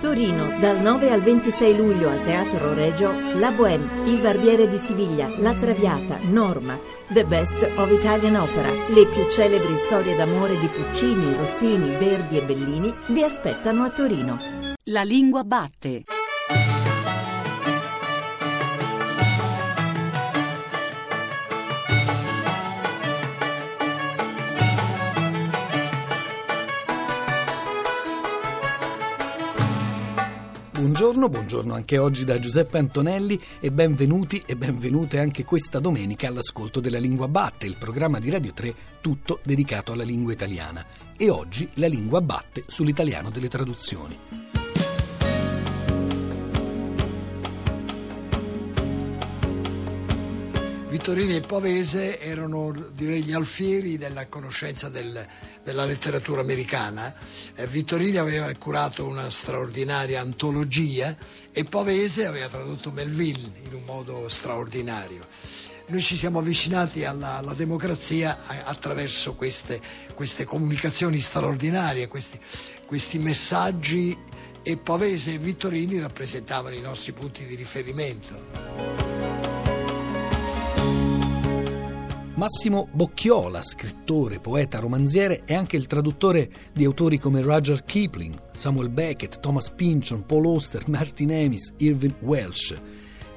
Torino, dal 9 al 26 luglio al Teatro Regio, La Bohème, Il Barbiere di Siviglia, La Traviata, Norma, The Best of Italian Opera, le più celebri storie d'amore di Puccini, Rossini, Verdi e Bellini vi aspettano a Torino. La lingua batte. Buongiorno, buongiorno anche oggi da Giuseppe Antonelli e benvenuti e benvenute anche questa domenica all'ascolto della Lingua Batte, il programma di Radio 3 tutto dedicato alla lingua italiana. E oggi la lingua batte sull'italiano delle traduzioni. Vittorini e Pavese erano direi gli alfieri della conoscenza del, della letteratura americana. Eh, Vittorini aveva curato una straordinaria antologia e Pavese aveva tradotto Melville in un modo straordinario. Noi ci siamo avvicinati alla, alla democrazia attraverso queste, queste, comunicazioni straordinarie, questi, questi messaggi e Pavese e Vittorini rappresentavano i nostri punti di riferimento. Massimo Bocchiola, scrittore, poeta, romanziere, è anche il traduttore di autori come Roger Kipling, Samuel Beckett, Thomas Pynchon, Paul Auster, Martin Amis, Irving Welsh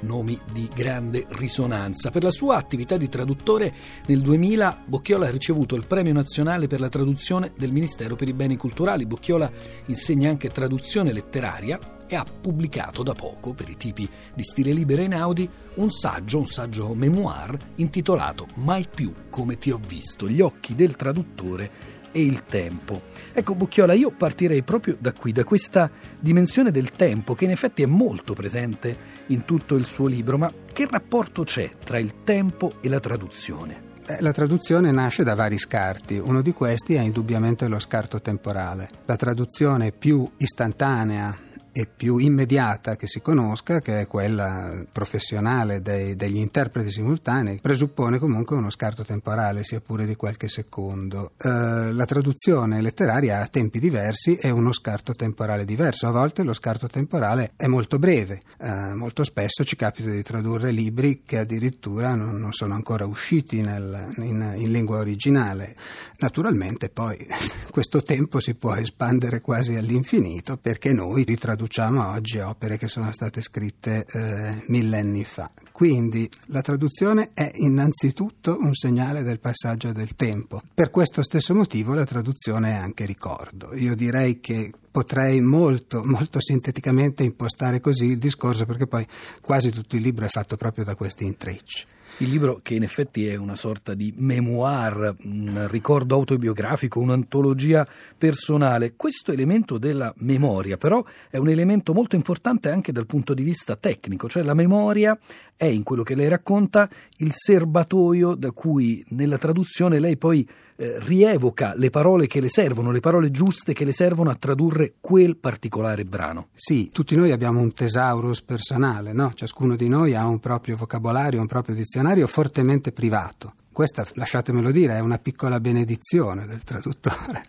nomi di grande risonanza. Per la sua attività di traduttore nel 2000 Bocchiola ha ricevuto il Premio Nazionale per la traduzione del Ministero per i Beni Culturali. Bocchiola insegna anche traduzione letteraria e ha pubblicato da poco, per i tipi di stile libero e inaudi, un saggio, un saggio memoir intitolato Mai più come ti ho visto, gli occhi del traduttore e il tempo. Ecco Bucchiola, io partirei proprio da qui, da questa dimensione del tempo che in effetti è molto presente in tutto il suo libro, ma che rapporto c'è tra il tempo e la traduzione? Eh, la traduzione nasce da vari scarti, uno di questi è indubbiamente lo scarto temporale. La traduzione più istantanea e più immediata che si conosca, che è quella professionale dei, degli interpreti simultanei, presuppone comunque uno scarto temporale, sia pure di qualche secondo. Eh, la traduzione letteraria ha tempi diversi e uno scarto temporale diverso. A volte lo scarto temporale è molto breve, eh, molto spesso ci capita di tradurre libri che addirittura non, non sono ancora usciti nel, in, in lingua originale. Naturalmente poi questo tempo si può espandere quasi all'infinito perché noi ritraduciamo traduciamo oggi opere che sono state scritte eh, millenni fa. Quindi la traduzione è innanzitutto un segnale del passaggio del tempo. Per questo stesso motivo la traduzione è anche ricordo. Io direi che potrei molto, molto sinteticamente impostare così il discorso perché poi quasi tutto il libro è fatto proprio da questi intrecci. Il libro che in effetti è una sorta di memoir, un ricordo autobiografico, un'antologia personale. Questo elemento della memoria però è un elemento molto importante anche dal punto di vista tecnico, cioè la memoria è in quello che lei racconta il serbatoio da cui nella traduzione lei poi eh, rievoca le parole che le servono, le parole giuste che le servono a tradurre quel particolare brano. Sì, tutti noi abbiamo un thesaurus personale, no? ciascuno di noi ha un proprio vocabolario, un proprio dizionario fortemente privato. Questa, lasciatemelo dire, è una piccola benedizione del traduttore.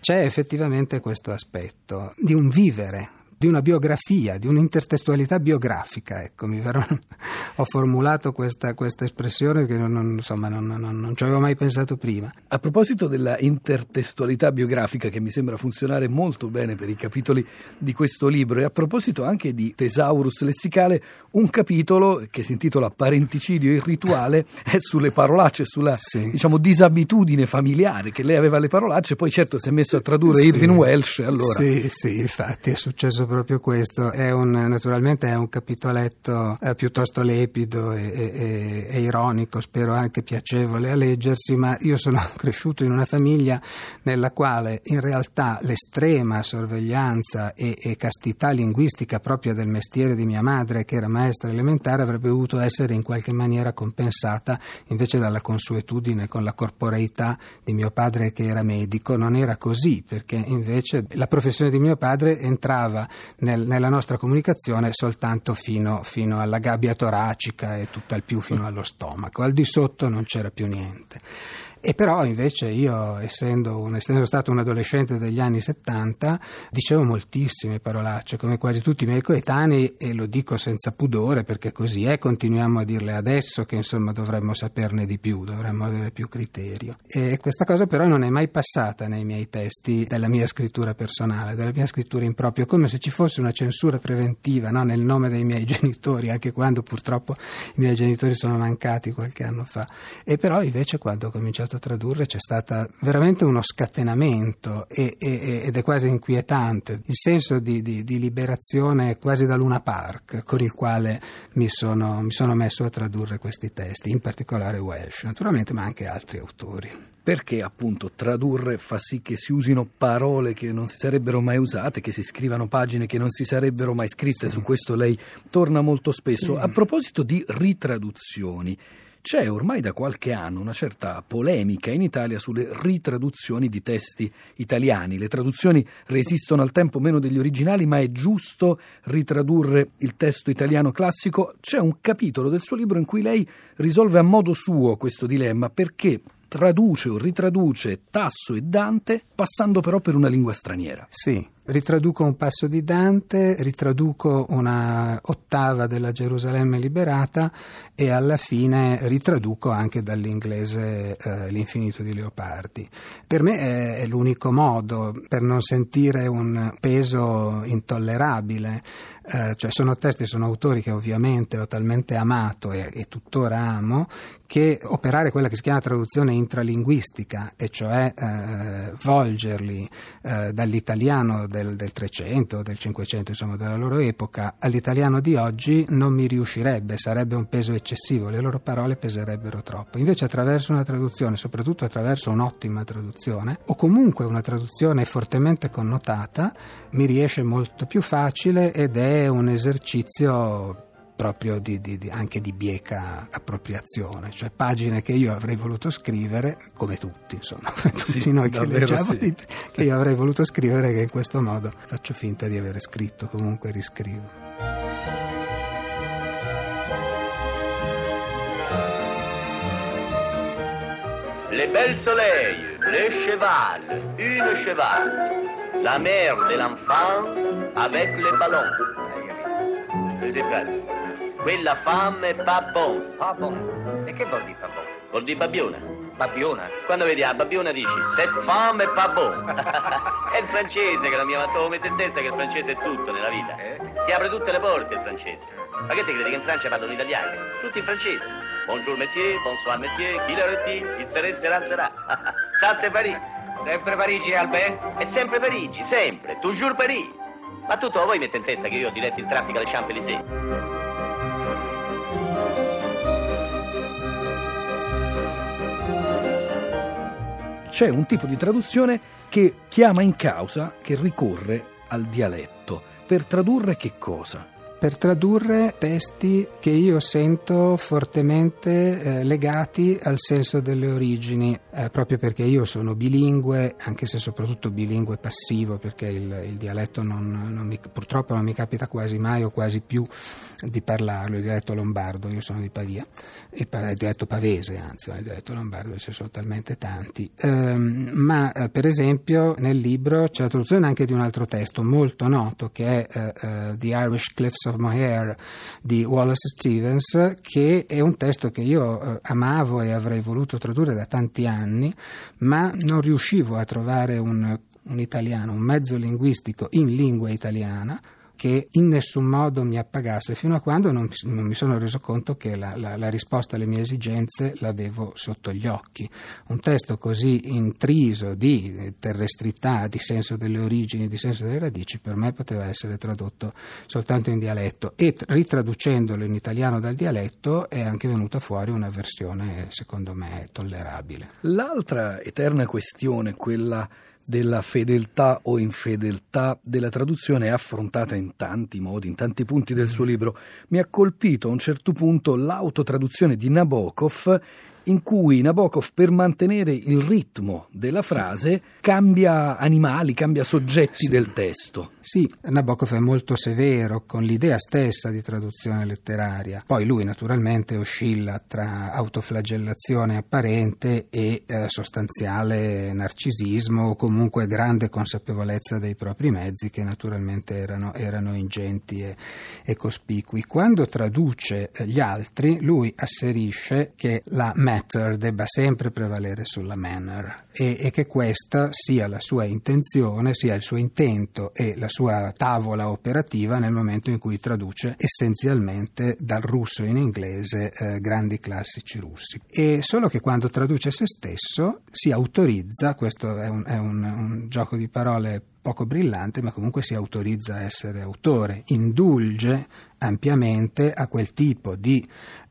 C'è effettivamente questo aspetto di un vivere di una biografia, di un'intertestualità biografica. Ecco, verrò, ho formulato questa, questa espressione che non, insomma, non, non, non, ci avevo mai pensato prima. A proposito della intertestualità biografica, che mi sembra funzionare molto bene per i capitoli di questo libro, e a proposito anche di Tesaurus lessicale, un capitolo che si intitola Parenticidio irrituale è sulle parolacce, sulla sì. diciamo, disabitudine familiare, che lei aveva le parolacce, poi certo si è messo a tradurre sì. Irving Welsh. Allora. Sì, sì, infatti è successo proprio questo. È un, naturalmente è un capitoletto eh, piuttosto lepido e, e, e, ironico, spero anche piacevole a leggersi, ma io sono cresciuto in una famiglia nella quale in realtà l'estrema sorveglianza e, e castità linguistica propria del mestiere di mia madre, che era maestra elementare, avrebbe dovuto essere in qualche maniera compensata invece dalla consuetudine con la corporeità di mio padre che era medico. Non era così, perché invece la professione di mio padre entrava nel, nella nostra comunicazione soltanto fino, fino, alla gabbia toracica e tutt'al più fino allo stomaco, al di sotto non c'era più niente. E però invece io, essendo, un, essendo stato un adolescente degli anni 70, dicevo moltissime parolacce, come quasi tutti i miei coetanei, e lo dico senza pudore perché così è, continuiamo a dirle adesso che insomma dovremmo saperne di più, dovremmo avere più criterio. E questa cosa però non è mai passata nei miei testi della mia scrittura personale, della mia scrittura in proprio, come se ci fosse una censura preventiva no? nel nome dei miei genitori, anche quando purtroppo i miei genitori sono mancati qualche anno fa. E però invece quando ho cominciato a tradurre c'è stato veramente uno scatenamento e, e, ed è quasi inquietante il senso di, di, di, liberazione quasi da Luna Park con il quale mi sono, mi sono messo a tradurre questi testi, in particolare Welsh naturalmente ma anche altri autori perché appunto tradurre fa sì che si usino parole che non si sarebbero mai usate, che si scrivano pagine che non si sarebbero mai scritte, sì. su questo lei torna molto spesso. A proposito di ritraduzioni, c'è ormai da qualche anno una certa polemica in Italia sulle ritraduzioni di testi italiani. Le traduzioni resistono al tempo meno degli originali, ma è giusto ritradurre il testo italiano classico? C'è un capitolo del suo libro in cui lei risolve a modo suo questo dilemma perché traduce o ritraduce Tasso e Dante passando però per una lingua straniera. Sì, ritraduco un passo di Dante, ritraduco una ottava della Gerusalemme liberata e alla fine ritraduco anche dall'inglese eh, l'infinito di Leopardi. Per me è, è, l'unico modo per non sentire un peso intollerabile, eh, cioè sono testi, sono autori che ovviamente ho talmente amato e, e tuttora amo che operare quella che si chiama traduzione intralinguistica, e cioè eh, volgerli eh, dall'italiano del, del 300, del 500, insomma della loro epoca, all'italiano di oggi non mi riuscirebbe, sarebbe un peso eccessivo, le loro parole peserebbero troppo. Invece attraverso una traduzione, soprattutto attraverso un'ottima traduzione, o comunque una traduzione fortemente connotata, mi riesce molto più facile ed è un esercizio proprio di, di, di, anche di bieca appropriazione, cioè pagine che io avrei voluto scrivere, come tutti, insomma, tutti sì, noi che leggiamo, sì. che io avrei voluto scrivere che in questo modo faccio finta di avere scritto, comunque riscrivo. Le belles soleils, le cheval, une cheval, la mère de l'enfant avec le ballon. Deuxième quella fame è pas bon. Pas bon. E che vuol dire pas bon? Vuol dire babbiona. Babbiona? Quando vedi la babbiona dici, cette femme è pas bon. è il francese che non mi ha fatto mettere in testa che il francese è tutto nella vita. Eh? Ti apre tutte le porte il francese. Ma che ti credi che in Francia parlano italiano? Tutti in francese. Bonjour monsieur, bonsoir monsieur, chi il seret sera sera. Salse Parigi. Sempre Parigi, Albert? È sempre Parigi, sempre, toujours Parigi. Ma tutto voi mette in testa che io ho diretto il traffico alle Champs-Élysées. c'è un tipo di traduzione che chiama in causa, che ricorre al dialetto. Per tradurre che cosa? Per tradurre testi che io sento fortemente eh, legati al senso delle origini, eh, proprio perché io sono bilingue, anche se soprattutto bilingue passivo, perché il, il dialetto non, non mi, purtroppo non mi capita quasi mai o quasi più di parlarlo, il dialetto lombardo, io sono di Pavia, il, il dialetto pavese, anzi, il dialetto lombardo ce ne sono talmente tanti. Ehm, ma eh, per esempio nel libro c'è la traduzione anche di un altro testo molto noto che è eh, eh, The Irish Cliffs of Moher di Wallace Stevens, che è un testo che io eh, amavo e avrei voluto tradurre da tanti anni, ma non riuscivo a trovare un, un italiano, un mezzo linguistico in lingua italiana che in nessun modo mi appagasse fino a quando non, non mi sono reso conto che la, la, la, risposta alle mie esigenze l'avevo sotto gli occhi. Un testo così intriso di terrestrità, di senso delle origini, di senso delle radici, per me poteva essere tradotto soltanto in dialetto e ritraducendolo in italiano dal dialetto è anche venuta fuori una versione secondo me tollerabile. L'altra eterna questione, quella della fedeltà o infedeltà della traduzione è affrontata in tanti modi, in tanti punti del suo libro. Mi ha colpito a un certo punto l'autotraduzione di Nabokov in cui Nabokov, per mantenere il ritmo della frase, cambia animali, cambia soggetti Sì. del testo. Sì, Nabokov è molto severo con l'idea stessa di traduzione letteraria. Poi lui naturalmente oscilla tra autoflagellazione apparente e eh, sostanziale narcisismo o comunque grande consapevolezza dei propri mezzi che naturalmente erano, erano ingenti e, e cospicui. Quando traduce eh, gli altri, lui asserisce che la matter debba sempre prevalere sulla manner e, e che questa sia la sua intenzione, sia il suo intento e la sua tavola operativa nel momento in cui traduce essenzialmente dal russo in inglese eh, grandi classici russi. E solo che quando traduce se stesso si autorizza, questo è un, è un- un gioco di parole poco brillante, ma comunque si autorizza a essere autore, indulge ampiamente a quel tipo di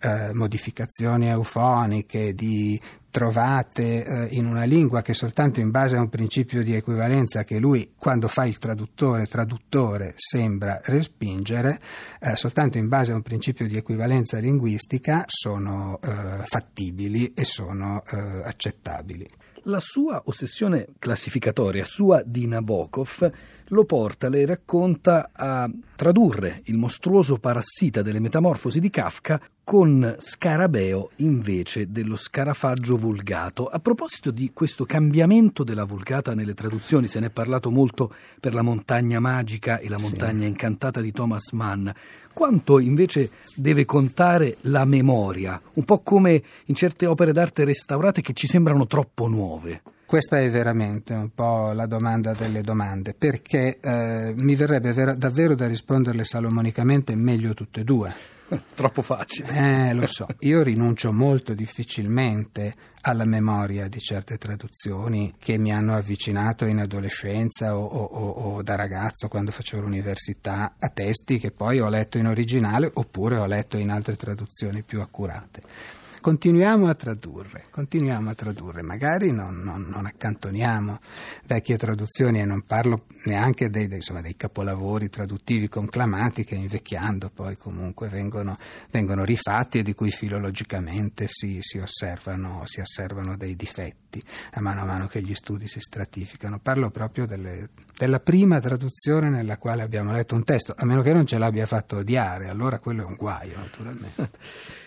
eh, modificazioni eufoniche, di trovate eh, in una lingua che soltanto in base a un principio di equivalenza che lui quando fa il traduttore traduttore sembra respingere, eh, soltanto in base a un principio di equivalenza linguistica sono eh, fattibili e sono eh, accettabili. La sua ossessione classificatoria, sua di Nabokov, lo porta, lei racconta, a tradurre il mostruoso parassita delle metamorfosi di Kafka con Scarabeo invece dello scarafaggio vulgato. A proposito di questo cambiamento della vulgata nelle traduzioni, se ne è parlato molto per la montagna magica e la Sì. montagna incantata di Thomas Mann. Quanto invece deve contare la memoria? Un po' come in certe opere d'arte restaurate che ci sembrano troppo nuove. Questa è veramente un po' la domanda delle domande, perché eh, mi verrebbe vera- davvero da risponderle salomonicamente meglio tutte e due. Troppo facile. Eh, lo so, io rinuncio molto difficilmente alla memoria di certe traduzioni che mi hanno avvicinato in adolescenza o- o- o da ragazzo quando facevo l'università a testi che poi ho letto in originale oppure ho letto in altre traduzioni più accurate. Continuiamo a tradurre, continuiamo a tradurre, magari non, non- non accantoniamo vecchie traduzioni e non parlo neanche dei, dei- insomma, dei capolavori traduttivi conclamati che invecchiando poi comunque vengono, vengono rifatti e di cui filologicamente si, si osservano, si osservano dei difetti a mano a mano che gli studi si stratificano. Parlo proprio delle- della prima traduzione nella quale abbiamo letto un testo, a meno che non ce l'abbia fatto odiare, allora quello è un guaio naturalmente.